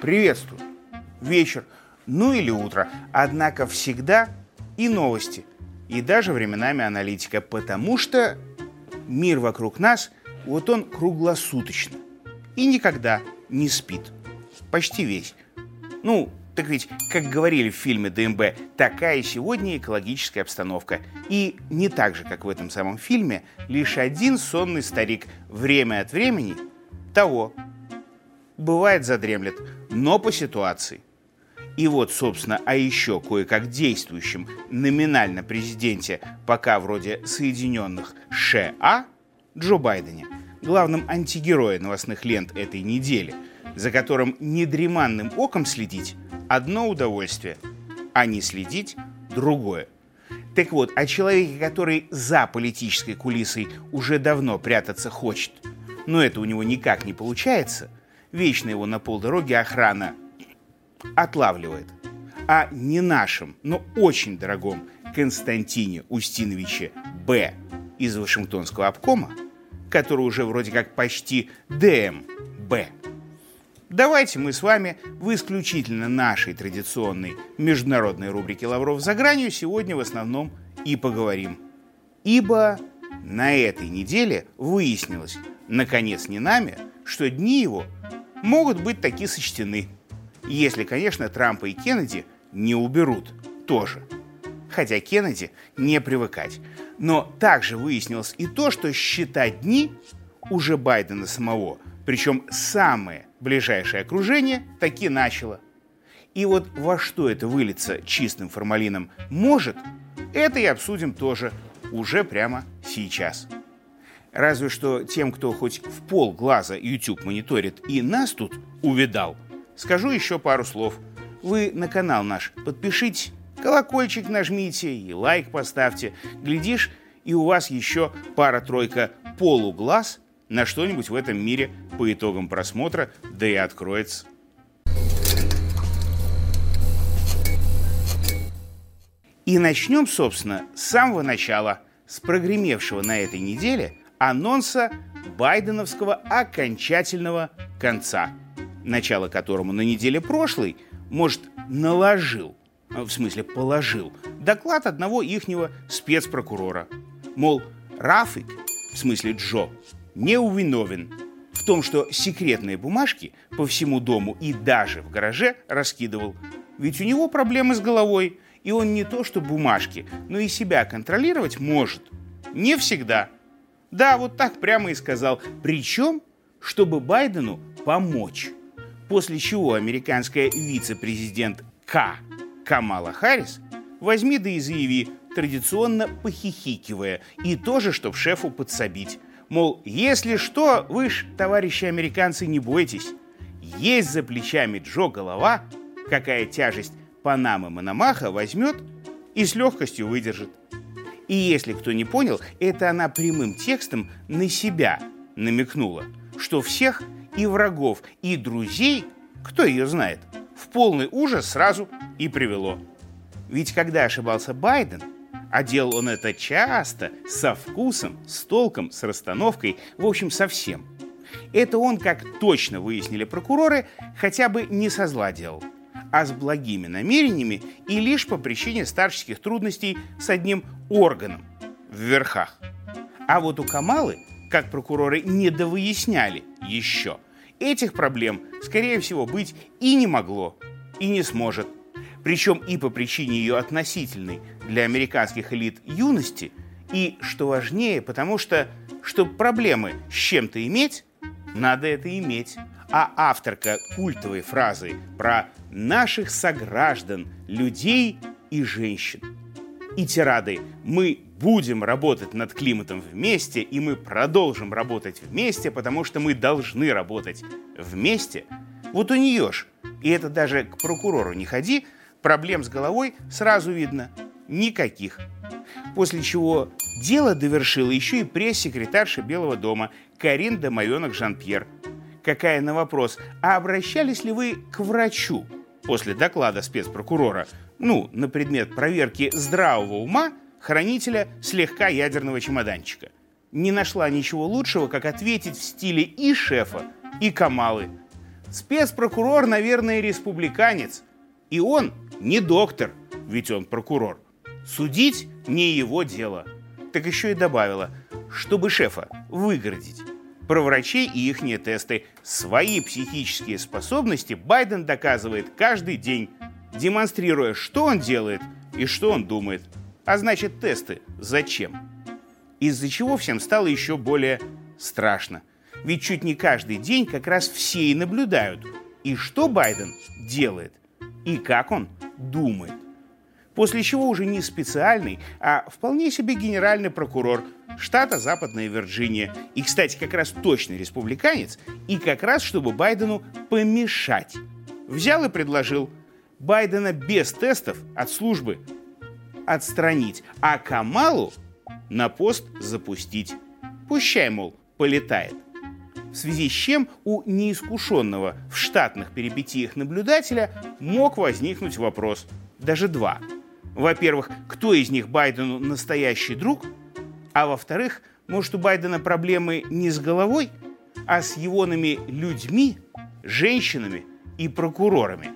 Приветствую. Вечер, ну или утро. Однако всегда и новости, и даже временами аналитика, потому что мир вокруг нас, вот он круглосуточно и никогда не спит. Почти весь. Ну, так ведь, как говорили в фильме ДМБ, такая сегодня экологическая обстановка. И не так же, как в этом самом фильме, лишь один сонный старик время от времени того бывает задремлет, но по ситуации. И вот, собственно, а еще кое-как действующем номинально президенте пока вроде Соединенных США Джо Байдене, главном антигерое новостных лент этой недели, за которым недреманным оком следить – одно удовольствие, а не следить – другое. Так вот, о человеке, который за политической кулисой уже давно прятаться хочет, но это у него никак не получается – Вечно его на полдороги охрана отлавливает. А не нашим, но очень дорогом Константине Устиновиче Б. из Вашингтонского обкома, который уже вроде как почти ДМБ. Давайте мы с вами в исключительно нашей традиционной международной рубрике «Лавров за гранью» сегодня в основном и поговорим. Ибо на этой неделе выяснилось, наконец не нами, что дни его могут быть такие сочтены. Если, конечно, Трампа и Кеннеди не уберут тоже. Хотя Кеннеди не привыкать. Но также выяснилось и то, что считать дни уже Байдена самого, причем самое ближайшее окружение, таки начало. И вот во что это выльется чистым формалином может, это и обсудим тоже уже прямо сейчас. Разве что тем, кто хоть в пол глаза YouTube мониторит и нас тут увидал, скажу еще пару слов. Вы на канал наш подпишитесь, колокольчик нажмите и лайк поставьте. Глядишь, и у вас еще пара-тройка полуглаз на что-нибудь в этом мире по итогам просмотра, да и откроется. И начнем, собственно, с самого начала, с прогремевшего на этой неделе – анонса байденовского окончательного конца, начало которому на неделе прошлой, может, наложил, в смысле положил, доклад одного ихнего спецпрокурора. Мол, Рафик, в смысле Джо, не увиновен в том, что секретные бумажки по всему дому и даже в гараже раскидывал. Ведь у него проблемы с головой, и он не то что бумажки, но и себя контролировать может. Не всегда – да, вот так прямо и сказал. Причем, чтобы Байдену помочь. После чего американская вице-президент К. Камала Харрис возьми да и заяви, традиционно похихикивая, и тоже, чтоб шефу подсобить. Мол, если что, вы ж, товарищи американцы, не бойтесь. Есть за плечами Джо голова, какая тяжесть Панамы Мономаха возьмет и с легкостью выдержит. И если кто не понял, это она прямым текстом на себя намекнула, что всех и врагов, и друзей, кто ее знает, в полный ужас сразу и привело. Ведь когда ошибался Байден, а делал он это часто, со вкусом, с толком, с расстановкой, в общем, со всем. Это он, как точно выяснили прокуроры, хотя бы не со зла делал – а с благими намерениями и лишь по причине старческих трудностей с одним органом в верхах. А вот у Камалы, как прокуроры не довыясняли еще, этих проблем, скорее всего, быть и не могло, и не сможет. Причем и по причине ее относительной для американских элит юности, и, что важнее, потому что, чтобы проблемы с чем-то иметь, надо это иметь. А авторка культовой фразы про наших сограждан, людей и женщин. И тирады «Мы будем работать над климатом вместе, и мы продолжим работать вместе, потому что мы должны работать вместе». Вот у нее ж, и это даже к прокурору не ходи, проблем с головой сразу видно – никаких. После чего дело довершила еще и пресс-секретарша Белого дома Карин Домовенок Жан-Пьер – какая на вопрос, а обращались ли вы к врачу после доклада спецпрокурора, ну, на предмет проверки здравого ума хранителя слегка ядерного чемоданчика? не нашла ничего лучшего, как ответить в стиле и шефа, и Камалы. Спецпрокурор, наверное, республиканец. И он не доктор, ведь он прокурор. Судить не его дело. Так еще и добавила, чтобы шефа выгородить. Про врачей и их тесты. Свои психические способности Байден доказывает каждый день, демонстрируя, что он делает и что он думает. А значит, тесты зачем? Из-за чего всем стало еще более страшно. Ведь чуть не каждый день как раз все и наблюдают, и что Байден делает, и как он думает. После чего уже не специальный, а вполне себе генеральный прокурор штата Западная Вирджиния. И, кстати, как раз точный республиканец, и как раз, чтобы Байдену помешать. Взял и предложил Байдена без тестов от службы отстранить, а Камалу на пост запустить. Пущай, мол, полетает. В связи с чем у неискушенного в штатных перипетиях наблюдателя мог возникнуть вопрос, даже два. Во-первых, кто из них Байдену настоящий друг? А во-вторых, может у Байдена проблемы не с головой, а с егоными людьми, женщинами и прокурорами.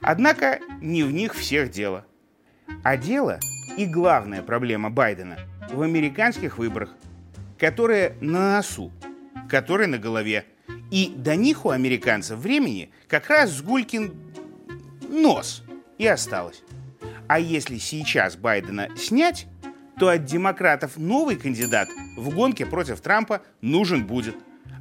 Однако не в них всех дело. А дело и главная проблема Байдена – в американских выборах, которые на носу, которые на голове. И до них у американцев времени как раз с Гулькин нос и осталось. А если сейчас Байдена снять, то от демократов новый кандидат в гонке против Трампа нужен будет.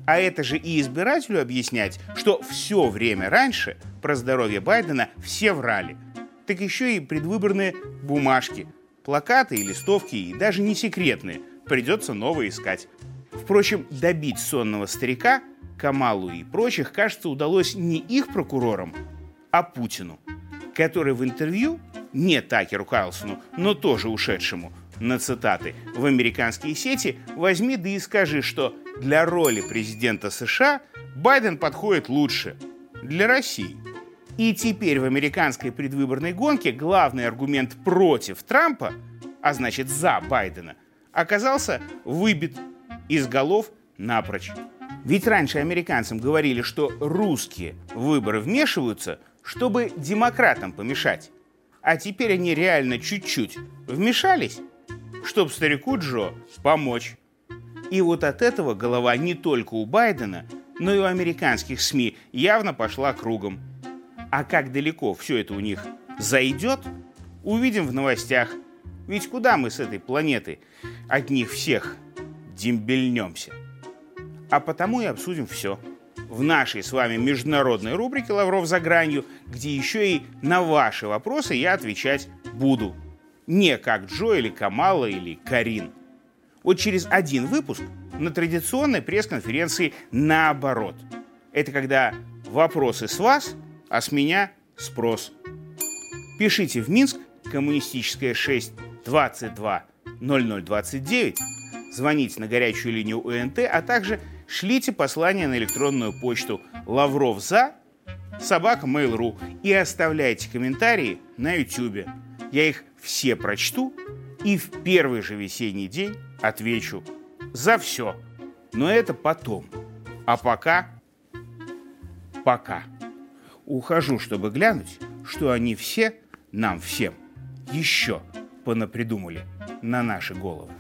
А это же и избирателю объяснять, что все время раньше про здоровье Байдена все врали. Так еще и предвыборные бумажки – Плакаты и листовки, и даже не секретные, придется новые искать. Впрочем, добить сонного старика, Камалу и прочих, кажется, удалось не их прокурорам, а Путину, который в интервью, не Такеру Карлсону, но тоже ушедшему, на цитаты, в американские сети, возьми да и скажи, что для роли президента США Байден подходит лучше. Для России – и теперь в американской предвыборной гонке главный аргумент против Трампа, а значит за Байдена, оказался выбит из голов напрочь. Ведь раньше американцам говорили, что русские в выборы вмешиваются, чтобы демократам помешать. А теперь они реально чуть-чуть вмешались, чтобы старику Джо помочь. И вот от этого голова не только у Байдена, но и у американских СМИ явно пошла кругом. А как далеко все это у них зайдет, увидим в новостях. Ведь куда мы с этой планеты от них всех дембельнемся? А потому и обсудим все в нашей с вами международной рубрике «Лавров за гранью», где еще и на ваши вопросы я отвечать буду. Не как Джо или Камала или Карин. Вот через один выпуск на традиционной пресс-конференции наоборот. Это когда вопросы с вас – а с меня спрос. Пишите в Минск, коммунистическая 6 22 0029, звоните на горячую линию УНТ, а также шлите послание на электронную почту лавров за собака Mail.ru и оставляйте комментарии на YouTube. Я их все прочту и в первый же весенний день отвечу за все. Но это потом. А пока... Пока ухожу, чтобы глянуть, что они все, нам всем, еще понапридумали на наши головы.